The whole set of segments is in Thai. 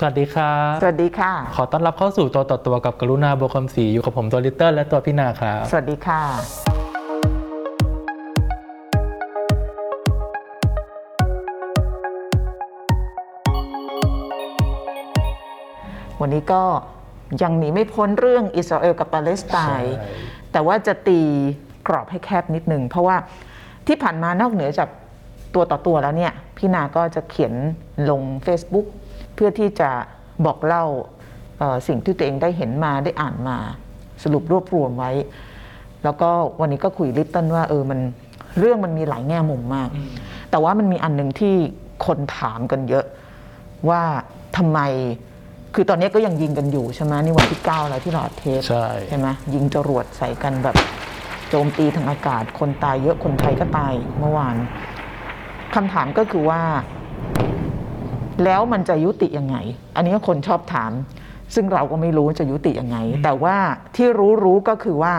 สวัสดีครับสวัสดีค่ะ ขอต้อนรับเข้าสู่ตัวต่อตัวกับกรุณาบัวคำศรีอยู่กับผมตัวลิตเติ้ลและตัวพี่นาครับสวัสดีค่ะ วันนี้ก็ยังหนีไม่พ้นเรื่องอิสราเอลกับปาเลสไตน์ใช่แต่ว่าจะตีกรอบให้แคบนิดนึง เพราะว่าที่ผ่านมานอกเหนือจากตัวต่อตัวแล้วเนี่ย พี่นาก็จะเขียนลง Facebook เพื่อที่จะบอกเล่าเอ่อสิ่งที่ตัวเองได้เห็นมาได้อ่านมา สรุปรวบรวมไว้ แล้วก็วันนี้ก็คุยลิตเติ้ลว่าเออมันเรื่องมันมีหลายแง่มุมมาก แต่ว่ามันมีอันหนึ่งที่คนถามกันเยอะว่าทำไมคือตอนนี้ก็ยังยิงกันอยู่ใช่ไหมนี่วันที่9แล้วที่เราอัดเทปใช่ใช่ไหมยิงจรวดใส่กันแบบโจมตีทางอากาศ คนตายเยอะคนไทยก็ตายเมื่อวานคำถามก็คือว่า แล้วมันจะยุติยังไง อันนี้คนชอบถาม ซึ่งเราก็ไม่รู้ว่าจะยุติยังไง แต่ว่าที่รู้รู้ก็คือว่า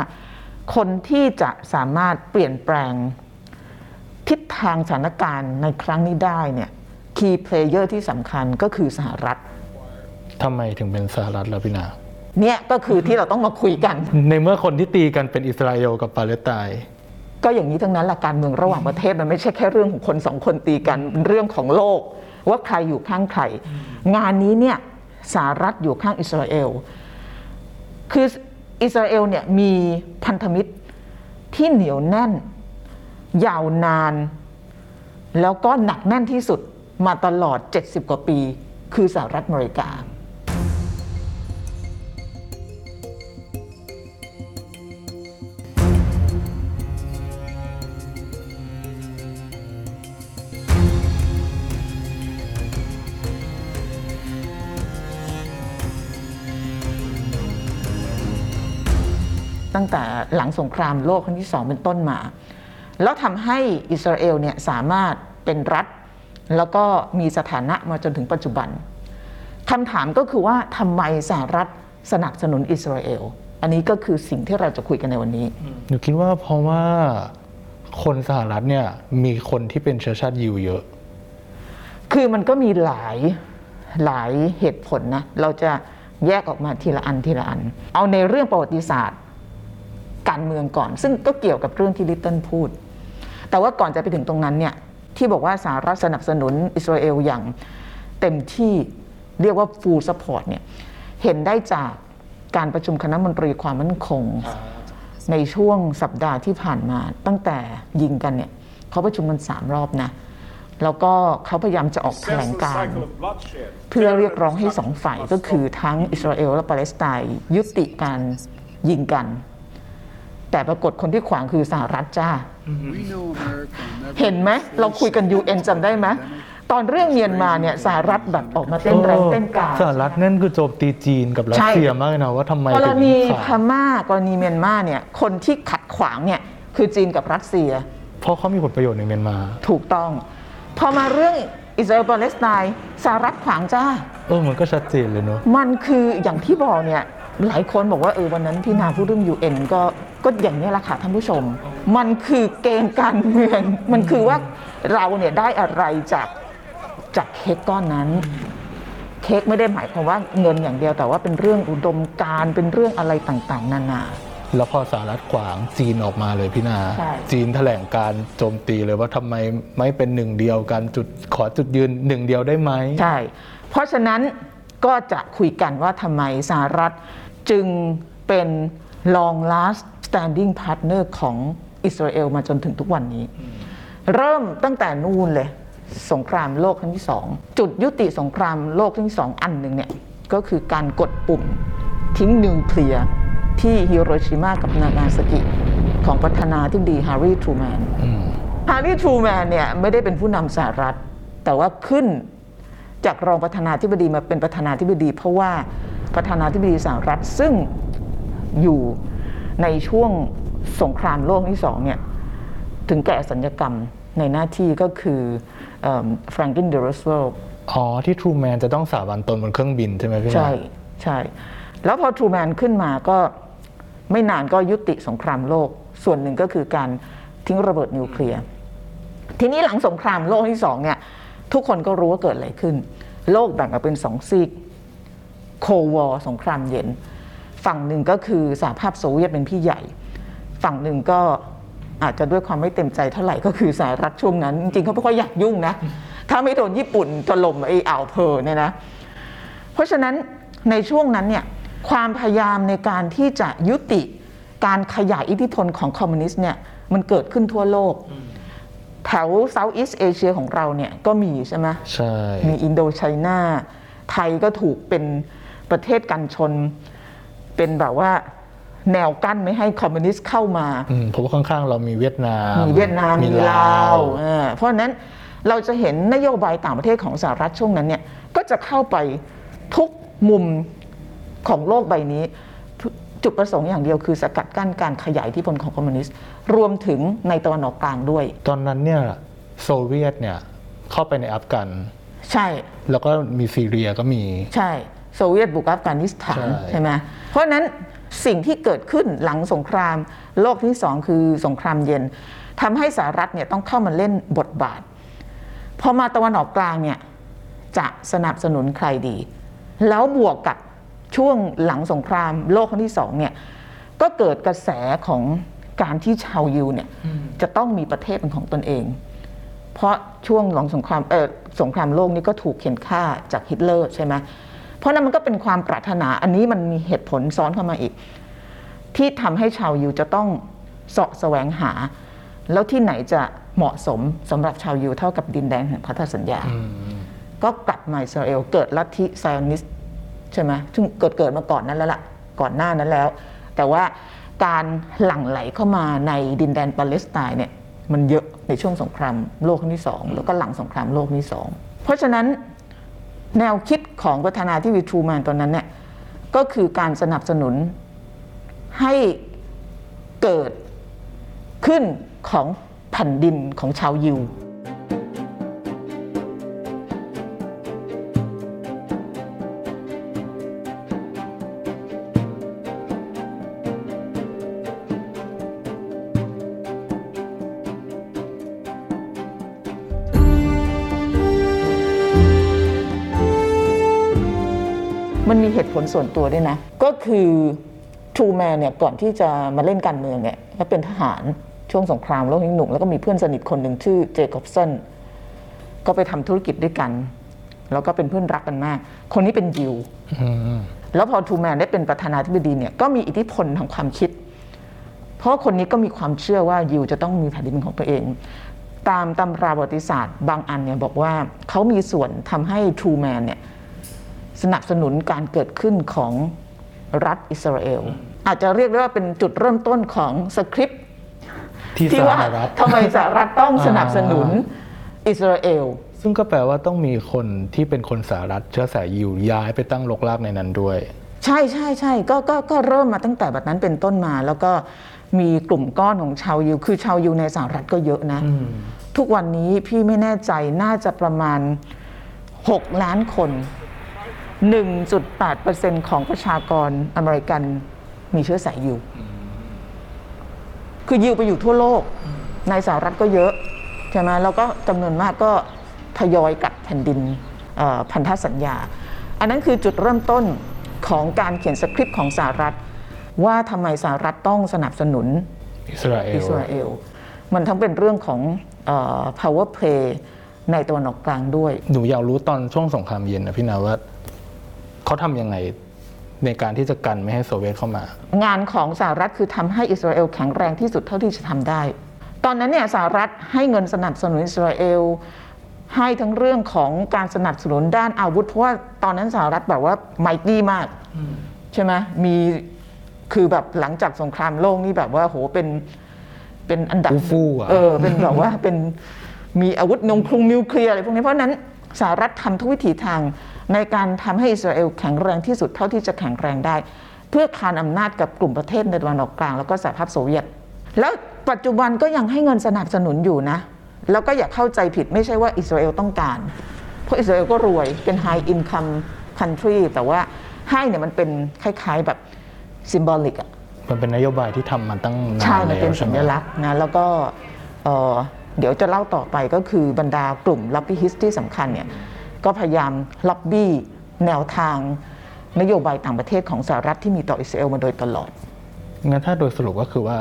คนที่จะสามารถเปลี่ยนแปลง ทิศทางสถานการณ์ในครั้งนี้ได้เนี่ย key player ที่สำคัญก็คือสหรัฐทำไมถึงเป็นสหรัฐแล้วพี่นาเนี่ยก็คือที่เราต้องมาคุยกัน ในเมื่อคนที่ตีกันเป็นอิสราเอลกับปาเลสไตน์ก็อย่างนี้ทั้งนั้นแหละการเมืองระหว่างประเทศมันไม่ใช่แค่เรื่องของคนสองคนตีกันเป็นเรื่องของโลก ว่าใครอยู่ข้างใคร งานนี้เนี่ยสหรัฐอยู่ข้างอิสราเอล คืออิสราเอลเนี่ยมีพันธมิตรที่เหนียวแน่น ยาวนาน แล้วก็หนักแน่นที่สุดมาตลอด 70 กว่าปี คือสหรัฐอเมริกา ตั้งแต่หลังสงครามโลกครั้งที่สองเป็นต้นมา แล้วทำให้อิสราเอลเนี่ยสามารถเป็นรัฐ แล้วก็มีสถานะมาจนถึงปัจจุบันคำถามก็คือว่าทำไมสหรัฐสนับสนุนอิสราเอล อันนี้ก็คือสิ่งที่เราจะคุยกันในวันนี้หนูคิดว่าเพราะว่าคนสหรัฐเนี่ยมีคนที่เป็นเชื้อชาติยิวเยอะ คือมันก็มีหลายหลายเหตุผลนะ เราจะแยกออกมาทีละอันทีละอัน เอาในเรื่องประวัติศาสตร์ การเมืองก่อน ซึ่งก็เกี่ยวกับเรื่องที่ลิตเติ้ลพูด แต่ว่าก่อนจะไปถึงตรงนั้นเนี่ยที่บอกว่าสหรัฐสนับสนุนอิสราเอลอย่างเต็มที่เรียกว่า full support เนี่ยเห็นได้จากการประชุมคณะมนตรีความมั่นคง ในช่วงสัปดาห์ที่ผ่านมาตั้งแต่ยิงกันเนี่ยเขาประชุมกันสามรอบนะแล้วก็เขาพยายามจะออกแถลงการณ์เพื่อเรียกร้องให้สองฝ่ายก็คือทั้งอิสราเอลและปาเลสไตน์ยุติการยิงกัน แต่ปรากฏคนที่ขวางคือสหรัฐจ้า เห็นไหมเราคุยกัน UN จำได้ไหมตอนเรื่องเมียนมาเนี่ยสหรัฐแบบออกมาเต้นแรงเต้นกาสหรัฐนั่นคือโจมตีจีนกับรัสเซียมากเลยนะว่าทำไมกรถึงณีพขาดม่ากรณีเมียนมาเนี่ยคนที่ขัดขวางเนี่ยคือจีนกับรัสเซีย เพราะเขามีผลประโยชน์ในเมียนมา ถูกต้อง พอมาเรื่องอิสราเอลปาเลสไตน์สหรัฐขวางจ้าเออมันก็ชัดเจนเลยเนอะมันคืออย่างที่บอกเนี่ยหลายคนบอกว่าเออวันนั้นพี่นาพูดเรื่อง UN ก็ ก็อย่างนี้แหละค่ะท่านผู้ชม มันคือเกมการเมือง มันคือว่าเราเนี่ยได้อะไรจากจากเค้กก้อนนั้น เค้กไม่ได้หมายความว่าเงินอย่างเดียวแต่ว่าเป็นเรื่องอุดมการณ์เป็นเรื่องอะไรต่างๆ นานา แล้วพอสหรัฐขวางจีนออกมาเลยพี่นา ใช่ จีนแถลงการโจมตีเลยว่าทำไมไม่เป็นหนึ่งเดียวกันจุดขอจุดยืนหนึ่งเดียวได้ไหม ใช่ เพราะฉะนั้นก็จะคุยกันว่าทำไมสหรัฐจึงเป็น long last standing partner ของอิสราเอลมาจนถึงทุกวันนี้ เริ่มตั้งแต่นู่นเลย สงครามโลกครั้งที่สองจุดยุติสงครามโลกครั้งที่สองอันหนึ่งเนี่ยก็คือการกดปุ่มทิ้งนิวเคลียร์ที่ฮิโรชิมากับนางาซากิ ของประธานาธิบดีฮาร์รีทรูแมนอืมฮาร์รีทรูแมนเนี่ยไม่ได้เป็นผู้นำสหรัฐ แต่ว่าขึ้นจากรองประธานาธิบดีมาเป็นประธานาธิบดี เพราะว่าประธานาธิบดีสหรัฐซึ่งอยู่ ในช่วงสงครามโลกที่สองเนี่ยถึงแก่อสัญกรรมในหน้าที่ก็คือแฟรงกลิน ดี. โรสเวลต์อ๋อ ที่ทรูแมนจะต้องสาบานตนบนเครื่องบินใช่ไหมพี่นาใช่ใช่ แล้วพอทรูแมนขึ้นมาก็ไม่นานก็ยุติสงครามโลก ส่วนหนึ่งก็คือการทิ้งระเบิดนิวเคลียร์ ทีนี้หลังสงครามโลกที่สองเนี่ย ทุกคนก็รู้ว่าเกิดอะไรขึ้น โลกแบ่งออกเป็นสองซีกโควอสงครามเย็น ฝั่งหนึ่งก็คือสหภาพโซเวียตเป็นพี่ใหญ่ ฝั่งหนึ่งก็อาจจะด้วยความไม่เต็มใจเท่าไหร่ก็คือสหรัฐช่วงนั้น จริงๆเขาไม่ค่อยอยากยุ่งนะ ถ้าไม่โดนญี่ปุ่นถล่มไอ้อ่าวเพิร์ลเนี่ยนะ เพราะฉะนั้นในช่วงนั้นเนี่ยความพยายามในการที่จะยุติการขยายอิทธิพลของคอมมิวนิสต์เนี่ยมันเกิดขึ้นทั่วโลก แถว Southeast Asia ของเราเนี่ยก็มีใช่ไหมใช่ มี Indochina ไทยก็ถูกเป็นประเทศกันชน เป็นแบบว่าแนวกั้นไม่ให้คอมมิวนิสต์เข้ามา อืมเพราะว่าข้างๆเรามีเวียดนามมีเวียดนามมีลาวเออเพราะฉะนั้นเราจะเห็นนโยบายต่างประเทศของสหรัฐช่วงนั้นเนี่ยก็จะเข้าไปทุกมุมของโลกใบนี้ จุดประสงค์อย่างเดียวคือสกัดกั้นการขยายอิทธิพลของคอมมิวนิสต์รวมถึงในตะวันออกกลางด้วย ตอนนั้นเนี่ยโซเวียตเนี่ยเข้าไปในอัฟกัน ใช่แล้วก็มีซีเรียก็มี ใช่ โซเวียตบุกอัฟกานิสถานใช่ใช่ไหมเพราะฉะนั้นสิ่งที่เกิดขึ้นหลังสงคราม โลกที่สองคือสงครามเย็นทำให้สหรัฐเนี่ยต้องเข้ามาเล่นบทบาทพอมาตะวันออกกลางเนี่ยจะสนับสนุนใครดี แล้วบวกกับช่วงหลังสงครามโลกครั้งที่สองเนี่ยก็เกิดกระแสของการที่ชาวยิวเนี่ยจะต้องมีประเทศเป็นของตนเอง เพราะช่วงหลังสงครามเออสงครามโลกนี้ก็ถูกเข็นฆ่าจากฮิตเลอร์ใช่ไหม เพราะนั้นมันก็เป็นความปรารถนาอันนี้มันมีเหตุผลซ้อนเข้ามาอีก ที่ทำให้ชาวยิวจะต้องเสาะแสวงหา แล้วที่ไหนจะเหมาะสมสำหรับชาวยิวเท่ากับดินแดนแห่งพันธสัญญา ก็กลับมาอิสราเอลเกิดลัทธิไซออนิสต์ใช่ไหมซึ่งเกิดเกิดมาก่อนนั้นแล้วล่ะก่อนหน้านั้นแล้ว แต่ว่าการหลั่งไหลเข้ามาในดินแดนปาเลสไตน์เนี่ยมันเยอะในช่วงสงครามโลกครั้งที่สองแล้วก็หลังสงครามโลกครั้งที่สองเพราะฉะนั้น แนวคิดของประธานาธิบดีทรูแมนตอนนั้นเนี่ยก็คือการสนับสนุนให้เกิดขึ้นของแผ่นดินของชาวยิว ลส่วนตัวด้วยนะ ก็คือทรูแมนเนี่ยก่อนที่จะมาเล่นการเมืองเนี่ยก็เป็นทหารช่วงสงครามโลกครั้งหนึ่งแล้วก็มีเพื่อนสนิทคนหนึ่งชื่อเจคอบสันก็ไปทำธุรกิจด้วยกัน แล้วก็เป็นเพื่อนรักกันมาก คนนี้เป็นยิวแล้วพอทูแมนได้เป็นประธานาธิบดีเนี่ยก็มีอิทธิพลทางความคิด เพราะคนนี้ก็มีความเชื่อว่ายิวจะต้องมีแผ่นดินของตัวเอง ตามตำราประวัติศาสตร์บางอันเนี่ยบอกว่าเขามีส่วนทำให้ทูแมนเนี่ย สนับสนุนการเกิดขึ้นของรัฐอิสราเอล อาจจะเรียกได้ว่าเป็นจุดเริ่มต้นของสคริปต์ที่ที่สหว่ารัฐทำไมสหรัฐต้องสนับสนุนอิสราเอลซึ่งก็แปลว่าต้องมีคนที่เป็นคนสหรัฐเชื้อสายยิวย้ายไปตั้งรกรากในนั้นด้วย ใช่ใช่ใช่ก็ก็ก็เริ่มมาตั้งแต่แบบนั้นเป็นต้นมา แล้วก็มีกลุ่มก้อนของชาวยิว คือชาวยิวในสหรัฐก็เยอะนะ ทุกวันนี้พี่ไม่แน่ใจน่าจะประมาณ 6 ล้านคน 1.8%ของประชากรอเมริกันมีเชื้อสายยิว คือยิวไปอยู่ทั่วโลก ในสหรัฐก็เยอะ ใช่ไหมแล้วก็จำนวนมากก็ทยอยกลับแผ่นดินเอ่อพันธสัญญา อันนั้นคือจุดเริ่มต้นของการเขียนสคริปต์ของสหรัฐ ว่าทำไมสหรัฐต้องสนับสนุนอิสราเออิลสราเอล มันทั้งเป็นเรื่องของเออ power play ในตะวันออกกลางด้วย หนูอยากรู้ตอนช่วงสงครามเย็นนะพี่นาว่า เขาทำยังไงในการที่จะกันไม่ให้โซเวียตเข้ามา งานของสหรัฐคือทำให้อิสราเอลแข็งแรงที่สุดเท่าที่จะทำได้ ตอนนั้นเนี่ยสหรัฐให้เงินสนับสนุนอิสราเอลให้ทั้งเรื่องของการสนับสนุนด้านอาวุธ เพราะว่าตอนนั้นสหรัฐแบบว่าไมตี้มากใช่ไหมมีคือแบบหลังจากสงครามโลกนี่แบบว่าโหเป็นเป็นอันดับฟู่ๆอะเออเป็นแบบว่าเป็นมีอาวุธนงคลุงนิวเคลียร์อะไรพวกนี้เพราะฉะนั้นสหรัฐทำทุกวิถีทาง ในการทำให้อิสราเอลแข็งแรงที่สุดเท่าที่จะแข็งแรงได้ เพื่อคานอำนาจกับกลุ่มประเทศในตะวันออกกลางแล้วก็สหภาพโซเวียต แล้วปัจจุบันก็ยังให้เงินสนับสนุนอยู่นะ แล้วก็อย่าเข้าใจผิดไม่ใช่ว่าอิสราเอลต้องการ เพราะอิสราเอลก็รวยเป็น high income country แต่ว่าให้เนี่ยมันเป็นคล้ายๆแบบ symbolic อะมันเป็นนโยบายที่ทำมาตั้งนานแล้เป็นสัญลักษณ์นะแล้วก็เอ่อเดี๋ยวจะเล่าต่อไปก็คือบรรดากลุ่ม lobbyist ที่สำคัญเนี่ย ก็พยายามล็อบบี้แนวทางนโยบายต่างประเทศของสหรัฐที่มีต่ออิสราเอลมาโดยตลอดงั้นถ้าโดยสรุปก็คือว่า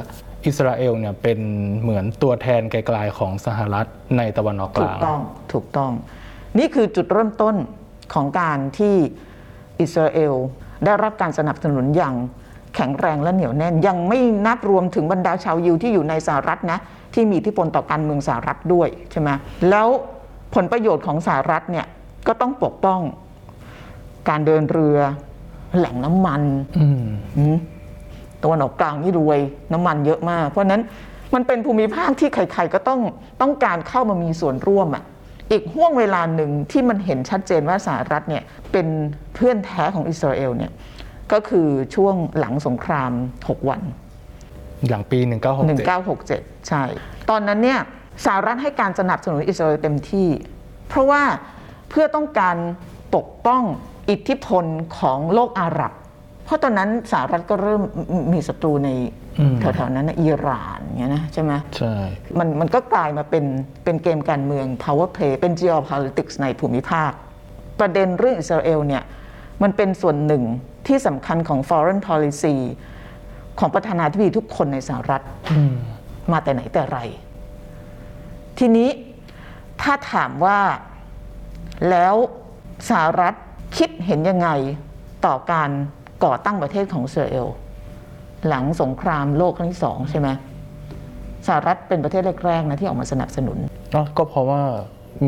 อิสราเอลเนี่ยเป็นเหมือนตัวแทนกลๆของสหรัฐในตะวันออกกถูลากงต้อง ถูกต้อง นี่คือจุดเริ่มต้นของการที่อิสราเอลได้รับการสนับสนุนอย่างแข็งแรงและเหนียวแน่น ยังไม่นับรวมถึงบรรดาชาวยิวที่อยู่ในสหรัฐนะที่มีอิทธิพลต่อการเมืองสหรัฐด้วยใช่ไหมแล้วผลประโยชน์ของสหรัฐเนี่ย ก็ต้องปกป้อง การเดินเรือ แหล่งน้ำมันอืมอืมตะวันออกกลางนี่รวยน้ำมันเยอะมาก เพราะฉะนั้นมันเป็นภูมิภาคที่ใครๆก็ต้องต้องการเข้ามามีส่วนร่วมอะอีกห่วงเวลาหนึ่งที่มันเห็นชัดเจนว่าสหรัฐเนี่ยเป็นเพื่อนแท้ของอิสราเอลเนี่ยก็คือช่วงหลังสงคราม 6 วันอย่างปี 1967 1967 ใช่ ตอนนั้นเนี่ยสหรัฐให้การสนับสนุนอิสราเอลเต็มที่ เพราะว่า เพื่อต้องการปกป้องอิทธิพลของโลกอาหรับ เพราะตอนนั้นสหรัฐก็เริ่มมีศัตรูในอืมแถวๆนั้นนะอิหร่านอย่างเงี้ยนะใช่ไหมใช่มันมันก็กลายมาเป็นเป็นเกมการเมือง power play เป็น geopolitics ในภูมิภาค ประเด็นเรื่องอิสราเอลเนี่ยมันเป็นส่วนหนึ่งที่สำคัญของ foreign policy ของประธานาธิบดีทุกคนในสหรัฐอืมมาแต่ไหนแต่ไร ทีนี้ถ้าถามว่า แล้วสหรัฐคิดเห็นยังไงต่อการก่อตั้งประเทศของอิสราเอลหลังสงครามโลกครั้งที่สองใช่ไหมสหรัฐเป็นประเทศแรกๆนะที่ออกมาสนับสนุนเนาะก็เพราะว่า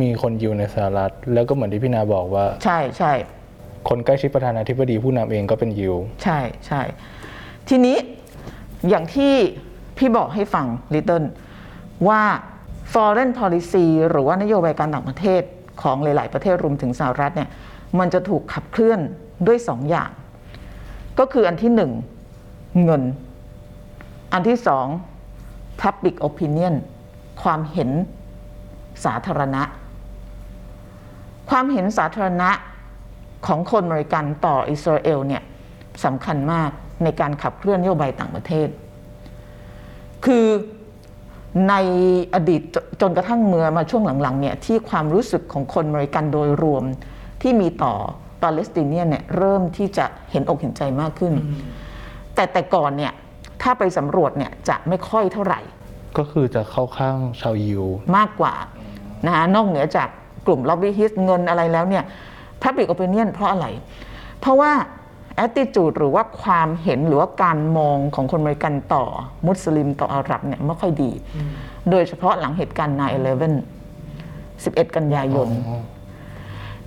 มีคนยิวในสหรัฐ แล้วก็เหมือนที่พี่นาบอกว่า ใช่ใช่คนใกล้ชิดประธานาธิบดีผู้นำเองก็เป็นยิว ใช่ใช่ทีนี้อย่างที่พี่บอกให้ฟังลิตเติ้ลว่า foreign policy หรือว่านโยบายการต่างประเทศ ของหลาย ๆ ประเทศรวมถึงสหรัฐเนี่ยมันจะถูกขับเคลื่อนด้วยสองอย่าง ก็คืออันที่หนึ่งเงิน อันที่สอง public opinion ความเห็นสาธารณะ ความเห็นสาธารณะของคนอเมริกันต่ออิสราเอลเนี่ยสำคัญมากในการขับเคลื่อนนโยบายต่างประเทศ คือ ในอดีตจจนกระทั่งเมื่อมาช่วงหลังๆเนี่ยที่ความรู้สึกของคนอเมริกันโดยรวมที่มีต่อปาเลสไตเนียนเนี่ยเริ่มที่จะเห็นอกเห็นใจมากขึ้น แต่แต่ก่อนเนี่ยถ้าไปสำรวจเนี่ยจะไม่ค่อยเท่าไหร่ ก็คือจะเข้าข้างชาวยิวมากกว่านะคะนอกเหนือจากกลุ่มล็อบบี้ฮิสเงินอะไรแล้วเนี่ย Public Opinion เพราะอะไร เพราะว่า attitude หรือว่าความเห็นหรือว่าการมองของคนอเมริกันต่อมุสลิมต่ออาหรับเนี่ยไม่ค่อยดี โดยเฉพาะหลังเหตุการณ์ 9-11 11 กันยายน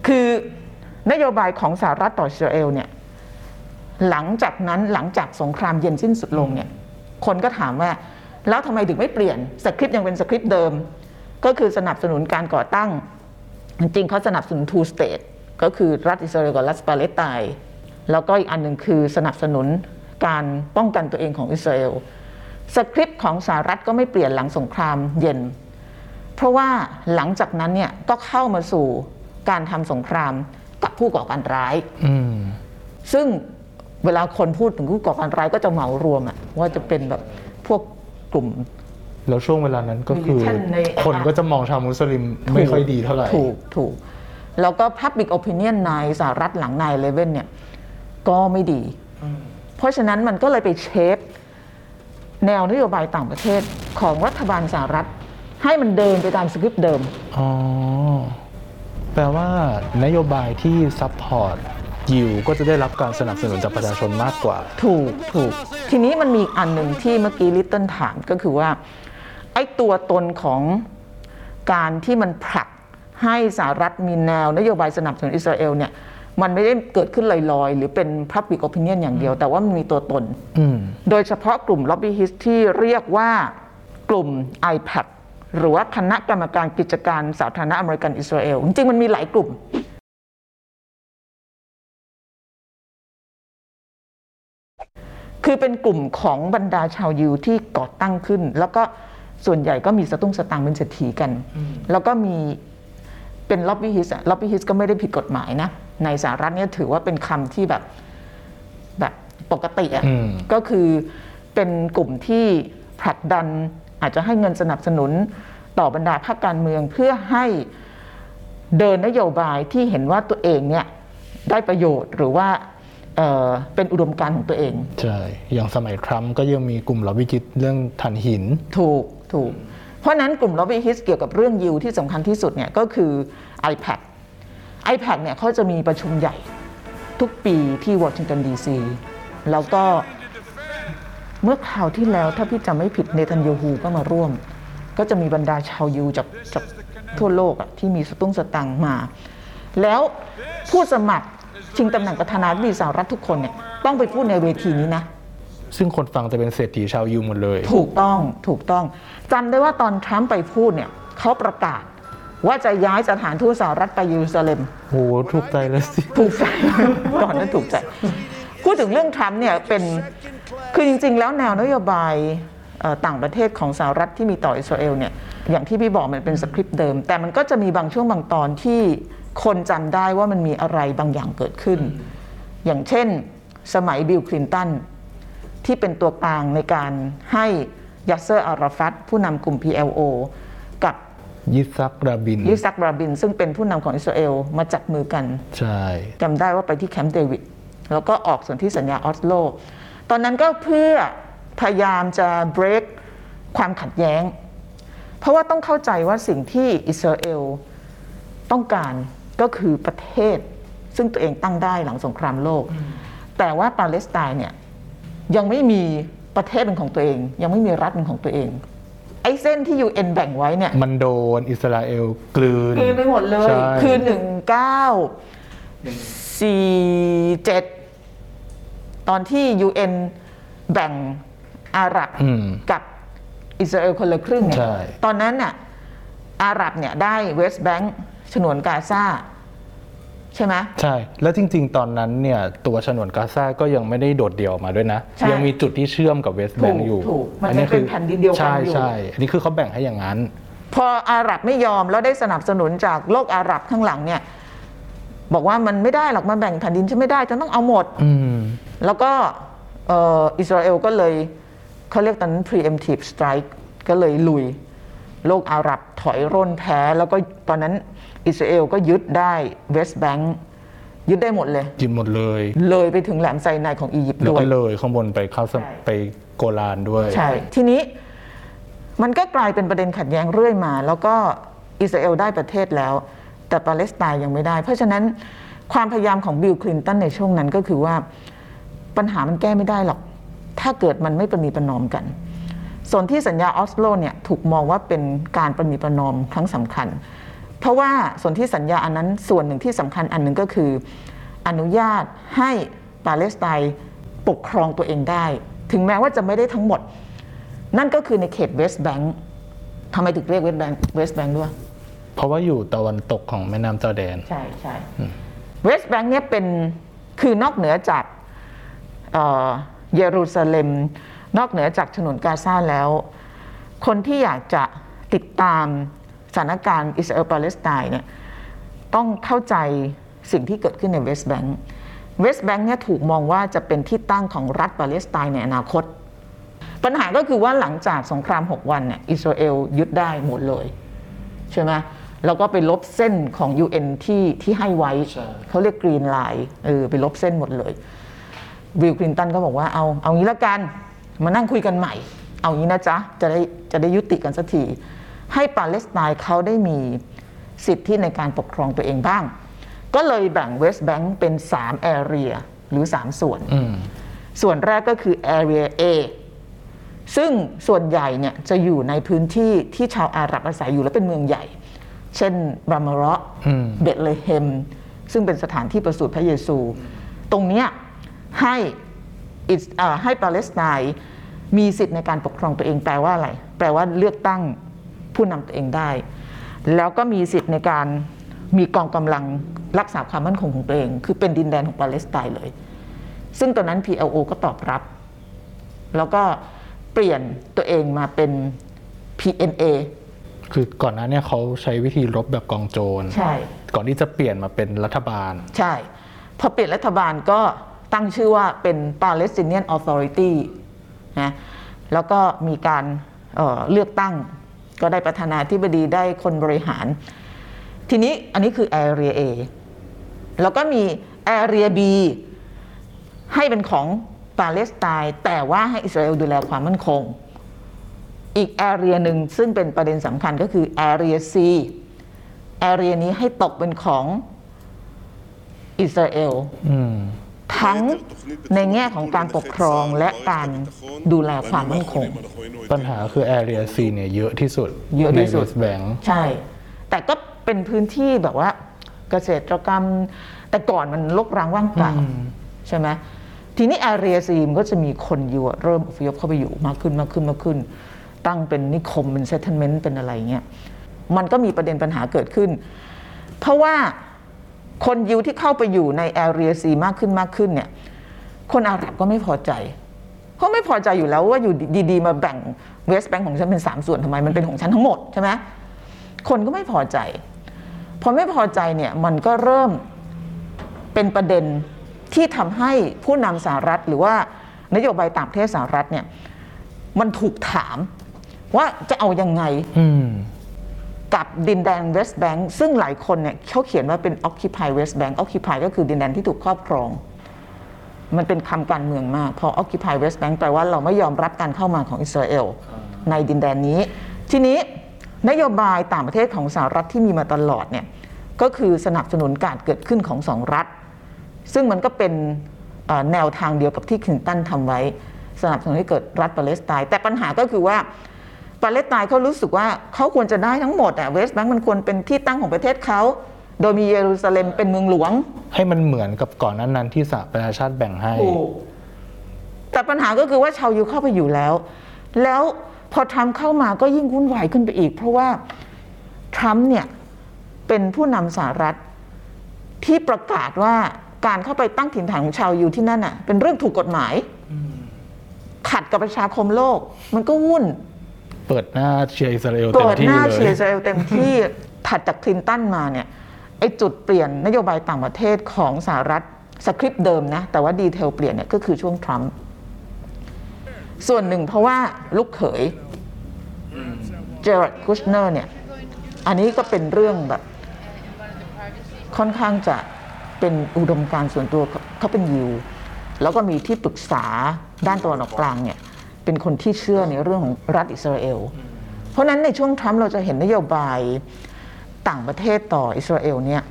คือนโยบายของสหรัฐต่ออิสราเอลเนี่ยหลังจากนั้นหลังจากสงครามเย็นสิ้นสุดลงเนี่ยคนก็ถามว่า แล้วทำไมถึงไม่เปลี่ยนสคริปต์ยังเป็นสคริปต์เดิม ก็คือสนับสนุนการก่อตั้ง จริงๆเขาสนับสนุน two state ก็คือรัฐอิสราเอลกับรัฐปาเลสไตน์ แล้วก็อีกอันหนึ่งคือสนับสนุนการป้องกันตัวเองของอิสราเอลสคริปต์ของสหรัฐก็ไม่เปลี่ยนหลังสงครามเย็น เพราะว่าหลังจากนั้นเนี่ยก็เข้ามาสู่การทำสงครามกับผู้ก่อการร้ายอืมซึ่งเวลาคนพูดถึงผู้ก่อการร้ายก็จะเหมารวมอะว่าจะเป็นแบบพวกกลุ่มแล้วช่วงเวลานั้นก็คือ militant ในคนก็จะมองชาวมุสลิมไม่ค่อยดีเท่าไหร่ ถูกถูกแล้วก็ Public Opinion ในสหรัฐหลัง Nine Eleven เนี่ย ก็ไม่ดี เพราะฉะนั้นมันก็เลยไป shape แนวนโยบายต่างประเทศของรัฐบาลสหรัฐ ให้มันเดินไปตามสคริปต์เดิม อ๋อ แปลว่านโยบายที่ support ยิวก็จะได้รับการสนับสนุนจากประชาชนมากกว่า ถูกถูก ทีนี้มันมีอีกอันหนึ่งที่เมื่อกี้ลิตเติ้ลถามก็คือว่า ไอ้ตัวตนของการที่มันผลักให้สหรัฐมีแนวนโยบายสนับสนุนอิสราเอลเนี่ย มันไม่ได้เกิดขึ้นลอยๆ หรือเป็น Public Opinion อย่างเดียว แต่ว่ามันมีตัวตน อืม โดยเฉพาะกลุ่ม Lobbyist ที่เรียกว่ากลุ่ม IPAC หรือว่าคณะกรรมการกิจการสาธารณะอเมริกันอิสราเอลจริงๆมันมีหลายกลุ่มคือเป็นกลุ่มของบรรดาชาวยิวที่ก่อตั้งขึ้น แล้วก็ส่วนใหญ่ก็มีสตุ้งสตางค์เป็นเศรษฐีกัน แล้วก็มีเป็น lobbyist lobbyist ก็ไม่ได้ผิดกฎหมายนะ ในสหรัฐเนี่ยถือว่าเป็นคำที่แบบแบบปกติอะอืมก็คือเป็นกลุ่มที่ผลักดันอาจจะให้เงินสนับสนุนต่อบรรดาพรรคการเมืองเพื่อให้เดินนโยบายที่เห็นว่าตัวเองเนี่ยได้ประโยชน์หรือว่าเอ่อเป็นอุดมการณ์ของตัวเอง ใช่ อย่างสมัยทรัมป์ก็ยังมีกลุ่มล็อบบี้คิดเรื่องถ่านหิน ถูกถูก เพราะฉะนั้นกลุ่ม lobby hits เกี่ยวกับเรื่องยิวที่สำคัญที่สุดเนี่ยก็คือ IPAC IPAC เนี่ยเขาจะมีประชุมใหญ่ทุกปีที่วอชิงตันดีซีแล้วก็เมื่อคราวที่แล้วถ้าพี่จำไม่ผิดเนทันยาฮูก็มาร่วม ก็จะมีบรรดาชาวยิวจากจากทั่วโลกอะที่มีสตุ้งสตังค์มา แล้วผู้สมัครชิงตำแหน่งประธานาธิบดีสหรัฐทุกคนเนี่ยต้องไปพูดในเวทีนี้นะ ซึ่งคนฟังจะเป็นเศรษฐีชาวยิวหมดเลย ถูกต้องถูกต้องจำได้ว่าตอนทรัมป์ไปพูดเนี่ยเขาประกาศ ว่าจะย้ายสถานทูตสหรัฐไปเยรูซาเล็มโหถูกใจเลยสิถูกใจตอนนั้นถูกใจ พูดถึงเรื่องทรัมป์เนี่ยเป็นคือจริง ๆ แล้วแนวนโยบายเอ่อต่างประเทศของสหรัฐที่มีต่ออิสราเอลเนี่ยอย่างที่พี่บอกมันเป็นสคริปต์เดิม แต่มันก็จะมีบางช่วงบางตอนที่คนจำได้ว่ามันมีอะไรบางอย่างเกิดขึ้น อย่างเช่น สมัยบิลคลินตันที่เป็นตัวกลางในการให้ยัสเซอร์อาราฟัตผู้นำกลุ่ม PLO กับ ยิซักราบิน ยิซักราบิน ซึ่งเป็นผู้นำของอิสราเอลมาจับมือกัน ใช่จำได้ว่าไปที่แคมป์เดวิดแล้วก็ออกส่วนที่สัญญาออสโล ตอนนั้นก็เพื่อพยายามจะ break ความขัดแย้ง เพราะว่าต้องเข้าใจว่าสิ่งที่อิสราเอลต้องการก็คือประเทศ ซึ่งตัวเองตั้งได้หลังสงครามโลก แต่ว่าปาเลสไตน์เนี่ยยังไม่มีประเทศเป็นของตัวเอง ยังไม่มีรัฐเป็นของตัวเอง ไอ้เส้นที่ UN แบ่งไว้เนี่ยมันโดนอิสราเอลกลืน คืนไปหมดเลย ใช่ คือหนึ่งเก้าสี่เจ็ดตอนที่ UN แบ่งอาหรับอืม กับอิสราเอลคนละครึ่งเนี่ยใช่ ตอนนั้นน่ะอาหรับเนี่ยได้เวสต์แบงค์ฉนวนกาซา ใช่ไหม ใช่ แล้วจริง ๆ ตอนนั้นเนี่ยตัวฉนวนกาซาก็ยังไม่ได้โดดเดี่ยวออกมาด้วยนะ ใช่ยังมีจุดที่เชื่อมกับเวสต์แบงถูก์กอยู่ถูกมันอัยังเป็นแผ่นดินเดียวกันใช่อยู่ ใช่อันนี้คือเขาแบ่งให้อย่างนั้น พออาหรับไม่ยอมแล้วได้สนับสนุนจากโลกอาหรับข้างหลังเนี่ย บอกว่ามันไม่ได้หรอกมาแบ่งแผ่นดินฉันไม่ได้ฉันต้องเอาหมด อืม แล้วก็เอ่ออิสราเอลก็เลยเขาเรียกตอนนั้น preemptive strike ก็เลยลุย โลกอาหรับถอยร่นแพ้ แล้วก็ตอนนั้น อิสราเอลก็ยึดได้เวสต์แบงค์ยึดได้หมดเลยจิมหมดเลย เลยไปถึงแหลมไซนายของอียิปต์แล้วด้วย ก็เลยข้างบนไปเข้าสใช่ไปโกลานด้วย ใช่ ทีนี้มันก็กลายเป็นประเด็นขัดแย้งเรื่อยมา แล้วก็อิสราเอลได้ประเทศแล้ว แต่ปาเลสไตน์ยังไม่ได้ เพราะฉะนั้นความพยายามของบิลคลินตันในช่วงนั้นก็คือว่าปัญหามันแก้ไม่ได้หรอก ถ้าเกิดมันไม่ประนีประนอมกัน ส่วนที่สัญญาออสโลเนี่ยถูกมองว่าเป็นการประนีประนอมครั้งสำคัญ เพราะว่าส่วนที่สัญญาอันนั้นส่วนหนึ่งที่สำคัญอันหนึ่งก็คือ อนุญาตให้ปาเลสไตน์ปกครองตัวเองได้ ถึงแม้ว่าจะไม่ได้ทั้งหมด นั่นก็คือในเขตเวสต์แบงค์ทำไมถึงเรียกเวสต์แบงค์เวสต์แบงค์ด้วย เพราะว่าอยู่ตะวันตกของแม่น้ำจอร์แดน ใช่ใช่เวสต์แบงค์เนี่ยเป็นคือนอกเหนือจากเอ่อเยรูซาเล็ม นอกเหนือจากฉนวนกาซาแล้ว คนที่อยากจะติดตาม สถานการณ์อิสราเอลปาเลสไตน์เนี่ยต้องเข้าใจสิ่งที่เกิดขึ้นในเวสต์แบงค์เวสต์แบงค์เนี่ยถูกมองว่าจะเป็นที่ตั้งของรัฐปาเลสไตน์ในอนาคต ปัญหาก็คือว่าหลังจากสงคราม 6 วันเนี่ยอิสราเอลยึดได้หมดเลยใช่ไหมแล้วก็ไปลบเส้นของ UN ที่ที่ให้ไว้ใช่เขาเรียกกรีนไลน์เออไปลบเส้นหมดเลยบิลคลินตันก็บอกว่าเอาเอางี้ละกัน มานั่งคุยกันใหม่ เอางี้นะจ๊ะ จะได้จะได้ยุติกันสักที ให้ปาเลสไตน์เขาได้มีสิทธิในการปกครองตัวเองบ้าง ก็เลยแบ่งเวสต์แบงค์เป็น3 area หรือ 3 ส่วนอืมส่วนแรกก็คือ area A ซึ่งส่วนใหญ่เนี่ยจะอยู่ในพื้นที่ที่ชาวอาหรับอาศัยอยู่และเป็นเมืองใหญ่ เช่นบรามาระอืมเบตเลเฮม ซึ่งเป็นสถานที่ประสูติพระเยซู ตรงเนี้ยให้อิสอ่าให้ปาเลสไตน์มีสิทธิ์ในการปกครองตัวเองแปลว่าอะไร แปลว่าเลือกตั้ง ผู้นำตัวเองได้ แล้วก็มีสิทธิ์ในการมีกองกำลังรักษาความมั่นคงของตัวเอง คือเป็นดินแดนของปาเลสไตน์เลย ซึ่งตอนนั้น PLO ก็ตอบรับ แล้วก็เปลี่ยนตัวเองมาเป็น PNA คือก่อนหน้าเนี้เขาใช้วิธีรบแบบกองโจรใช่ ก่อนที่จะเปลี่ยนมาเป็นรัฐบาล ใช่ พอเปลี่ยนรัฐบาลก็ตั้งชื่อว่าเป็น Palestinian Authority นะ แล้วก็มีการเอ่อเลือกตั้ง ก็ได้ประธานาธิบดีได้คนบริหาร ทีนี้อันนี้คือ Area A แล้วก็มี Area B ให้เป็นของปาเลสไตน์แต่ว่าให้อิสราเอลดูแลความมั่นคง อีกแอเรียหนึ่งซึ่งเป็นประเด็นสำคัญก็คือแอเรีย C แอเรียนี้ให้ตกเป็นของอิสราเอลอ ทั้งในแง่ของการปกครองและการดูแลความมั่นคง ปัญหาคือ Area C เนี่ยเยอะที่สุดเยอะที่สุดใน West Bank ใช่ แต่ก็เป็นพื้นที่แบบว่า เกษตรกรรม แต่ก่อนมันลกร้างว่างเปล่าอืมใช่ไหมทีนี้แอเรียซีมก็จะมีคนอยู่อะเริ่มอพยพเข้าไปอยู่มากขึ้นมากขึ้นมากขึ้น ตั้งเป็นนิคมเป็นเซ t ต e เมนต์เป็นอะไรเงี้ยมันก็มีประเด็นปัญหาเกิดขึ้น เพราะว่า คนยิวที่เข้าไปอยู่ในแอเรียซีมากขึ้นมากขึ้นเนี่ยคนอาหรับก็ไม่พอใจเขาไม่พอใจอยู่แล้วว่าอยู่ดีๆ มาแบ่งเวสต์แบงค์ของฉันเป็นสามส่วนทำไมมันเป็นของฉันทั้งหมดใช่ไหมคนก็ไม่พอใจพอไม่พอใจเนี่ยมันก็เริ่มเป็นประเด็นที่ทำให้ผู้นำสหรัฐหรือว่านโยบายต่างประเทศสหรัฐเนี่ยมันถูกถามว่าจะเอายังไงอื กับดินแดนเวสต์แบงค์ซึ่งหลายคนเนี่ยเขาเขียนว่าเป็น Occupy West Bank Occupy ก็คือดินแดนที่ถูกครอบครอง มันเป็นคำการเมืองมาก พอ Occupy West Bank แปลว่าเราไม่ยอมรับการเข้ามาของอิสราเอลในดินแดนนี้ ทีนี้นโยบายต่างประเทศของสหรัฐที่มีมาตลอดเนี่ยก็คือสนับสนุนการเกิดขึ้นของสองรัฐ ซึ่งมันก็เป็นเอ่อแนวทางเดียวกับที่คลินตันทำไว้ สนับสนุนให้เกิดรัฐปาเลสไตน์แต่ปัญหาก็คือว่า ปาเลสไตน์เขารู้สึกว่าเขาควรจะได้ทั้งหมดอะเวสต์แบงค์มันควรเป็นที่ตั้งของประเทศเขาโดยมีเยรูซาเล็มเป็นเมืองหลวง ให้มันเหมือนกับก่อนนั้นนั้นๆที่สหประชาชาติแบ่งให้ แต่ปัญหาก็คือว่าชาวยิวเข้าไปอยู่แล้ว แล้วพอทรัมป์เข้ามาก็ยิ่งวุ่นวายขึ้นไปอีก เพราะว่าทรัมป์เนี่ยเป็นผู้นำสหรัฐที่ประกาศว่าการเข้าไปตั้งถิ่นฐานของชาวยิวที่นั่นน่ะเป็นเรื่องถูกกฎหมาย ขัดกับประชาคมโลก มันก็วุ่น เปิดหน้าเชียร์อิสราเอลเต็เปิดหน้าเชียร์อิสราเอลเต็มที่ถัดจากคลินตันมาเนี่ยไอ้จุดเปลี่ยนนโยบายต่างประเทศของสหรัฐสคริปต์เดิมนะ แต่ว่า detail เปลี่ยนเนี่ยก็คือช่วงทรัมป์ส่วนหนึ่งเพราะว่าลูกเขยจาเรดคุชเนอร์เนี่ย อันนี้ก็เป็นเรื่องแบบ ค่อนข้างจะเป็นอุดมการณ์ส่วนตัวเขาเขาเป็นยิว แล้วก็มีที่ปรึกษาด้านตะวันออกกลางเนี่ย เป็นคนที่เชื่อในเรื่องของรัฐอิสราเอล เพราะฉะนั้นในช่วงทรัมป์เราจะเห็นนโยบายต่างประเทศต่ออิสราเอลเนี่ย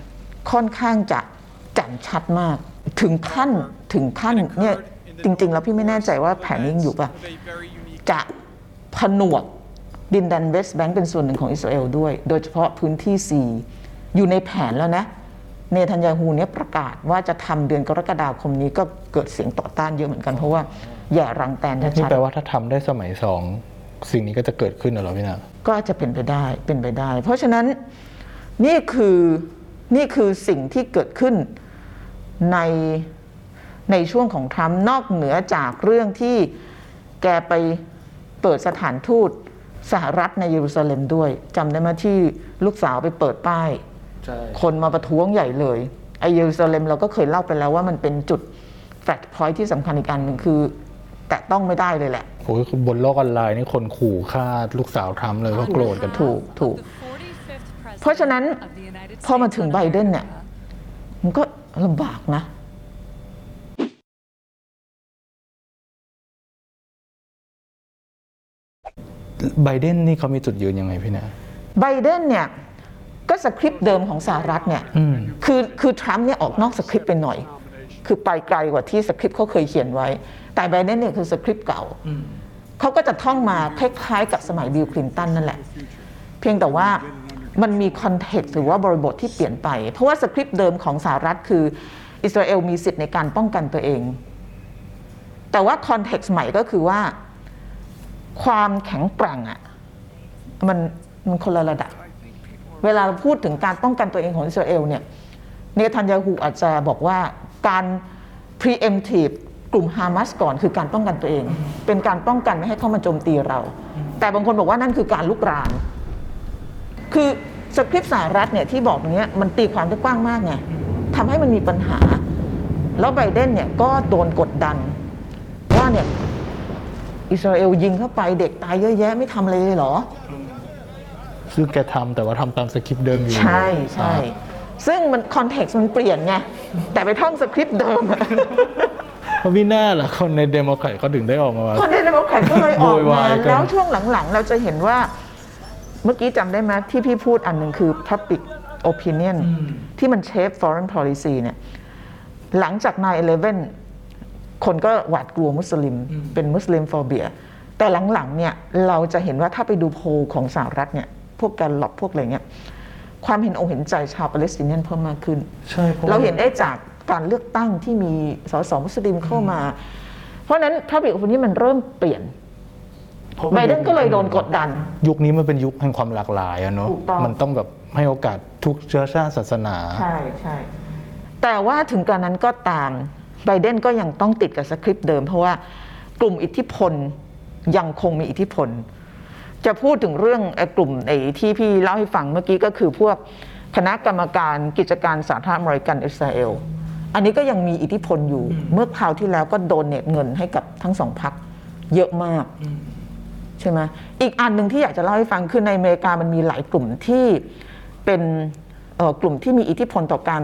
ค่อนข้างจะแจ่มชัดมากถึงขั้นถึงขั้นเนี่ยจริง ๆ แล้วพี่ไม่แน่ใจว่าแผนนี้ยังอยู่ปะจะผนวกดินแดนเวสต์แบงก์เป็นส่วนหนึ่งของอิสราเอลด้วย โดยเฉพาะพื้นที่4อยู่ในแผนแล้วนะ เนทันยาฮูเนี่ยประกาศว่าจะทำเดือนกรกฎาคมนี้ก็เกิดเสียงต่อต้านเยอะเหมือนกันเพราะว่า แย่รังแตนนี่ชัดแปลว่าถ้าทำได้สมัยสองสิ่งนี้ก็จะเกิดขึ้นเหรอพี่นาๆก็อาจจะเป็นไปได้เป็นไปได้ เพราะฉะนั้นนี่คือนี่คือสิ่งที่เกิดขึ้นในในช่วงของทรัมป์นอกเหนือจากเรื่องที่แกไปเปิดสถานทูตสหรัฐในเยรูซาเล็มด้วยจำได้ไหมที่ลูกสาวไปเปิดป้ายใช่คนมาประท้วงใหญ่เลยไอเยรูซาเล็มเราก็เคยเล่าไปแล้วว่ามันเป็นจุดแฟลชพอยท์ที่สำคัญอีกอันหนึ่งคือ แตะต้องไม่ได้เลยแหละโอ้ยบนโลกออนไลน์นี่คนขู่ฆ่าลูกสาวทรัมป์เลยเพราะโกรธกันถูกถูก เพราะฉะนั้นพอมาถึงไบเดนเนี่ย มันก็ลำบากนะไบเดนนี่เขามีจุดยืนยังไงพี่นาไบเดนเนี่ย ก็สคริปต์เดิมของสหรัฐเนี่ยอืมคือคือทรัมป์เนี่ยออกนอกสคริปต์ไปหน่อย คือไปไกลกว่าที่สคริปต์เขาเคยเขียนไว้ แต่ไบเดนเนี่ยคือสคริปต์เก่าเขาก็จะท่องมาคล้ายๆกับสมัยบิลคลินตันนั่นแหละ เพียงแต่ว่ามันมี context หรือว่าบริบทที่เปลี่ยนไป เพราะว่าสคริปต์เดิมของสหรัฐคืออิสราเอลมีสิทธิ์ในการป้องกันตัวเอง แต่ว่า context ใหม่ก็คือว่า ความแข็งแกร่งอะมันมันคนละระดับ เวลาเราพูดถึงการป้องกันตัวเองของอิสราเอลเนี่ย เนทันยาฮูอาจจะบอกว่า การ preemptive กลุ่มฮามาสก่อนคือการป้องกันตัวเอง เป็นการป้องกันไม่ให้เข้ามาโจมตีเรา แต่บางคนบอกว่านั่นคือการลุกราน คือสคริปต์สหรัฐเนี่ยที่บอกอย่างเนี้ยมันตีความได้กว้างมากไงทำให้มันมีปัญหา แล้วไบเดนเนี่ยก็โดนกดดัน ว่าเนี่ยอิสราเอลยิงเข้าไปเด็กตายเยอะแยะไม่ทำอะไรเลยเหรอ ซึ่งแกทำแต่ว่าทำตามสคริปต์เดิมอยู่ ใช่ใช่ ซึ่งมันคอนเท็กซ์มันเปลี่ยนไง แต่ไปท่องสคริปต์เดิมอะ เพราะพี่หน้าล่ะคนในเดโมแครตเขาถึงได้ออกมาคนในระบบแข่งก็เลยออกโวยวามายกัน แล้วช่วงหลังๆ เราจะเห็นว่า เมื่อกี้จำได้ไหมที่พี่พูดอันหนึ่งคือ public opinion ที่มันเชฟ foreign policy เนี่ย หลังจาก 9-11 คนก็หวาดกลัวมุสลิม เป็นมุสลิม phobia แต่หลังๆ เนี่ย เราจะเห็นว่าถ้าไปดูโพลของสหรัฐเนี่ย พวกการหลอกพวกอะไรเงี้ย ความเห็นอกเห็นใจชาวปาเลสไตเนียนเพิ่มมากขึ้น ใช่พะว่เราเห็นได้จากการเลือกตั้งที่มีสสมุสลิมเข้ามา เพราะฉะนั้นพระบิดคนนี้มันเริ่มเปลี่ยนพราะไบเดนก็เลยโดนกดดัน ยุคนี้มันเป็นยุคแห่งความหลากหลายอะเนาะถูกต้องมันต้องแบบให้โอกาสทุกเชื้อชาติศาสนา ใช่ใช่แต่ว่าถึงกระนั้นก็ตามไบเดนก็ยังต้องติดกับสคริปต์เดิม เพราะว่ากลุ่มอิทธิพลยังคงมีอิทธิพล จะพูดถึงเรื่องไอ้กลุ่มไอ้ที่พี่เล่าให้ฟังเมื่อกี้ก็คือพวกคณะกรรมการกิจการสาธารณบริการอิสราเอล อันนี้ก็ยังมีอิทธิพลอยู่ เมื่อคราวที่แล้วก็โดนเนตเงินให้กับทั้งสองพักเยอะมากใช่ไหมอีกอันหนึ่งที่อยากจะเล่าให้ฟังคือในอเมริกามันมีหลายกลุ่มที่เป็นเอ่อกลุ่มที่มีอิทธิพลต่อการ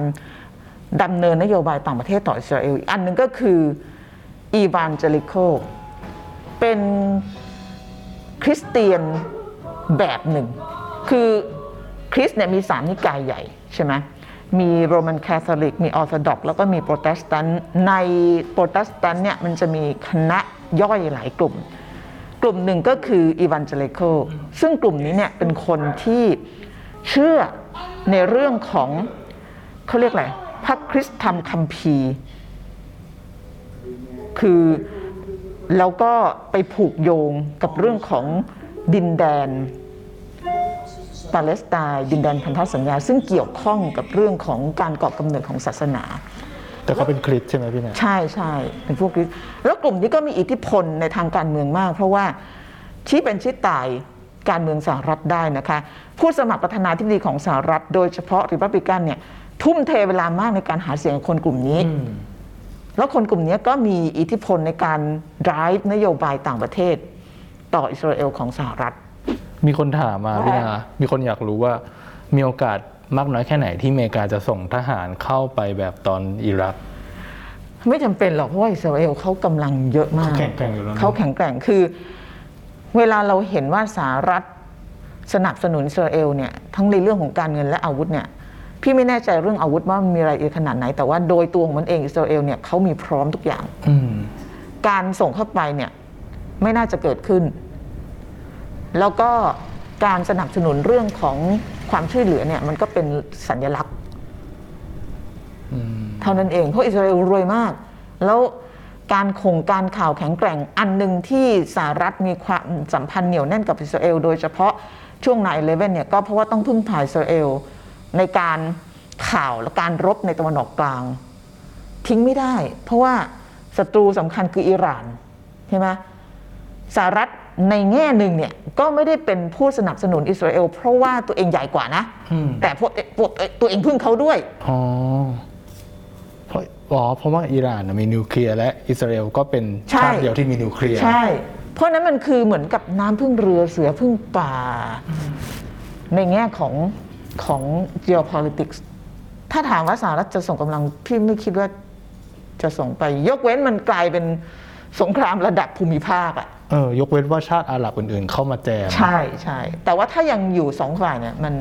ดำเนินนโยบายต่างประเทศต่ออิสราเอลอีกอันหนึ่งก็คือevangelical เป็นค ริสเตียนแบบหนึ่ง คือคริสต์เนี่ยมีสามนิกายใหญ่ใช่ไหมมีโรมันคาทอลิก มีออร์โธดอกซ์แล้วก็มีโปรเตสแตนต์ในโปรเตสแตนต์เนี่ยมันจะมีคณะย่อยหลายกลุ่ม กลุ่มหนึ่งก็คือ evangelical ซึ่งกลุ่มนี้เนี่ยเป็นคนที่เชื่อในเรื่องของเขาเรียกอะไรพระคริสตธรรมคัมภีร์ คือ แล้วก็ไปผูกโยงกับเรื่องของดินแดนปาเลสไตน์ดินแดนพันธสัญญา ซึ่งเกี่ยวข้องกับเรื่องของการก่อกำเนิดของศาสนา แต่เขาเป็นคริสต์ใช่ไหมพี่เนี่ยใช่ใช่เป็นพวกคริสต์แล้วกลุ่มนี้ก็มีอิทธิพลในทางการเมืองมาก เพราะว่าชี้เป็นชี้ตายการเมืองสหรัฐได้นะคะ ผู้สมัครประธานาธิบดีของสหรัฐ โดยเฉพาะริพับลิกันเนี่ยทุ่มเทเวลามากในการหาเสียงของคนกลุ่มนี้ แล้วคนกลุ่มนี้ก็มีอิทธิพลในการ drive นโยบายต่างประเทศ ต่ออิสราเอลของสหรัฐ มีคนถามมาว่าพี่นามีคนอยากรู้ว่ามีโอกาสมากน้อยแค่ไหนที่อเมริกาจะส่งทหารเข้าไปแบบตอนอิรัก ไม่จำเป็นหรอกเพราะว่าอิสราเอลเขากำลังเยอะมากเขาแข็งแกร่งอยู่แล้วนะเขาแข็งแกร่งคือ เวลาเราเห็นว่าสหรัฐสนับสนุนอิสราเอลเนี่ยทั้งในเรื่องของการเงินและอาวุธเนี่ย พี่ไม่แน่ใจเรื่องอาวุธว่ามันมีรายละเอียดขนาดไหน แต่ว่าโดยตัวของมันเองอิสราเอลเนี่ยเขามีพร้อมทุกอย่าง อืม การส่งเข้าไปเนี่ยไม่น่าจะเกิดขึ้น แล้วก็การสนับสนุนเรื่องของความช่วยเหลือเนี่ย มันก็เป็นสัญลักษณ์อืมเท่านั้นเอง เพราะอิสราเอลรวยมาก แล้วการข่งการข่าวแข็งแกร่งอันหนึ่งที่สหรัฐมีความสัมพันธ์เหนียวแน่นกับอิสราเอลโดยเฉพาะช่วง9 11เนี่ยก็เพราะว่าต้องพึ่งพาอิสราเอล ในการข่าวและการรบในตะวันออกกลาง ทิ้งไม่ได้ เพราะว่าศัตรูสำคัญคืออิหร่านใช่ไหมสหรัฐในแง่หนึ่งเนี่ยก็ไม่ได้เป็นผู้สนับสนุนอิสราเอล เพราะว่าตัวเองใหญ่กว่านะอืมแต่พวกพวกตัวเองพึ่งเขาด้วยอ๋อเพราะอ๋อเพราะว่าอิหร่านน่ะมีนิวเคลียร์และอิสราเอลก็เป็นใช่ชาติเดียวที่มีนิวเคลียร์ใช่ เพราะฉะนั้นมันคือเหมือนกับน้ำพึ่งเรือเสือพึ่งป่า ในแง่ของ ของ geopolitics ถ้าถามว่าสหรัฐจะส่งกำลังพี่ไม่คิดว่าจะส่งไป ยกเว้นมันกลายเป็นสงครามระดับภูมิภาคอะเออยกเว้นว่าชาติอาหรับอื่นๆ เข้ามาแจม ใช่ใช่แต่ว่าถ้ายังอยู่สองฝ่ายเนี่ยมัน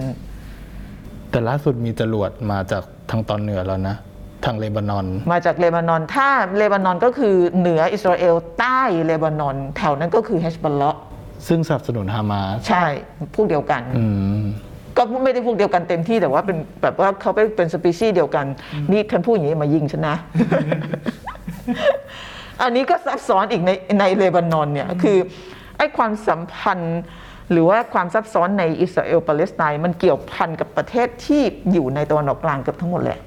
แต่ล่าสุดมีจรวดมาจากทางตอนเหนือแล้วนะ ทางเลบานอน มาจากเลบานอน ถ้าเลบานอนก็คือเหนืออิสราเอลใต้เลบานอน แถวนั้นก็คือเฮชบอลเลาะห์ซึ่งสนับสนุนฮามาสใช่พวกเดียวกัน อืม ก็ไม่ได้พวกเดียวกันเต็มที่แต่ว่าเป็นแบบว่าเขาเป็นเป็นสปีชีส์เดียวกัน นี่ท่านพูดอย่างนี้มายิงฉันนะ อันนี้ก็ซับซ้อนอีกในในเลบานอนเนี่ยคือไอ้ความสัมพันธ์หรือว่าความซับซ้อนในอิสราเอลปาเลสไตน์มันเกี่ยวพันกับประเทศที่อยู่ในตะวันออกกลางเกือบทั้งหมดแหละ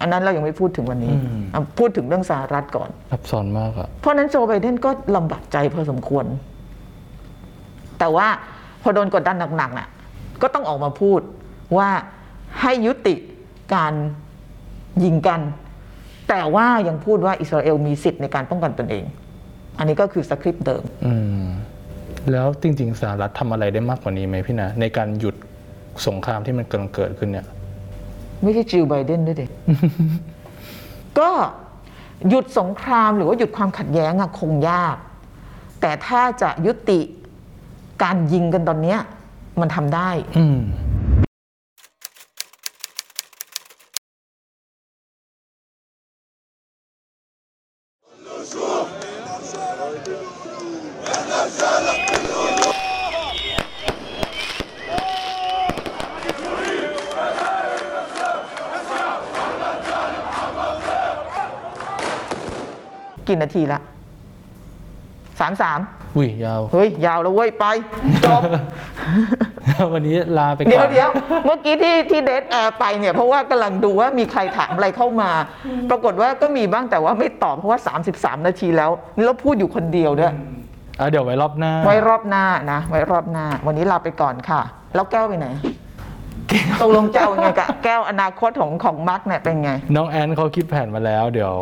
อันนั้นเรายังไม่พูดถึงวันนี้อืมเอาพูดถึงเรื่องสหรัฐก่อนซับซ้อนมากอะเพราะฉะนั้นโจไบเดนก็ลำบากใจพอสมควร แต่ว่าพ อโดนกดดันหนักๆน่ะก็ต้องออกมาพูดว่าให้ยุติการยิงกัน แต่ว่ายังพูดว่าอิสราเอลมีสิทธิ์ในการป้องกันตนเอง อันนี้ก็คือสคริปต์เดิมอืมแล้วจริงๆสหรัฐทำอะไรได้มากกว่านี้ไหมพี่นะในการหยุดสงครามที่มันกำลังเกิดขึ้นเนี่ย ไม่ใช่จิลไบเดนด้วยเด็ก็หยุดสงครามหรือว่าหยุดความขัดแย้งอะคงยาก แต่ถ้าจะยุติ การยิงกันตอนเนี้ยมันทำได้ อืมกี่นาทีละสามสาม อุ้ยยาว เฮ้ย ยาวแล้วเว้ย ไป จบ วันนี้ลาไปก่อน เดี๋ยวเดี๋ยวเมื่อกี้ที่ที่ dead air ไปเนี่ย เพราะว่ากำลังดูว่ามีใครถามอะไรเข้ามา ปรากฏว่าก็มีบ้างแต่ว่าไม่ตอบเพราะว่า 33 นาทีแล้ว นี่เราพูดอยู่คนเดียวด้วยอะเดี๋ยวไว้รอบหน้า ไว้รอบหน้านะ ไว้รอบหน้า วันนี้ลาไปก่อนค่ะ แล้วแก้วไปไหนตกลงเจ้ายังไงกับแก้วอนาคตของของมาร์กเนี่ยเป็นไง น้องแอนเขาคิดแผนมาแล้ว เดี๋ยว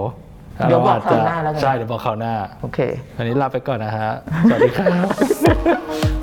เดี๋ยวบอกรจจะคราวหน้าแล้วกัน ใช่เดี๋ยวบอกคราวหน้า โอเควันนี้ลาไปก่อนนะฮะ สวัสดีครับ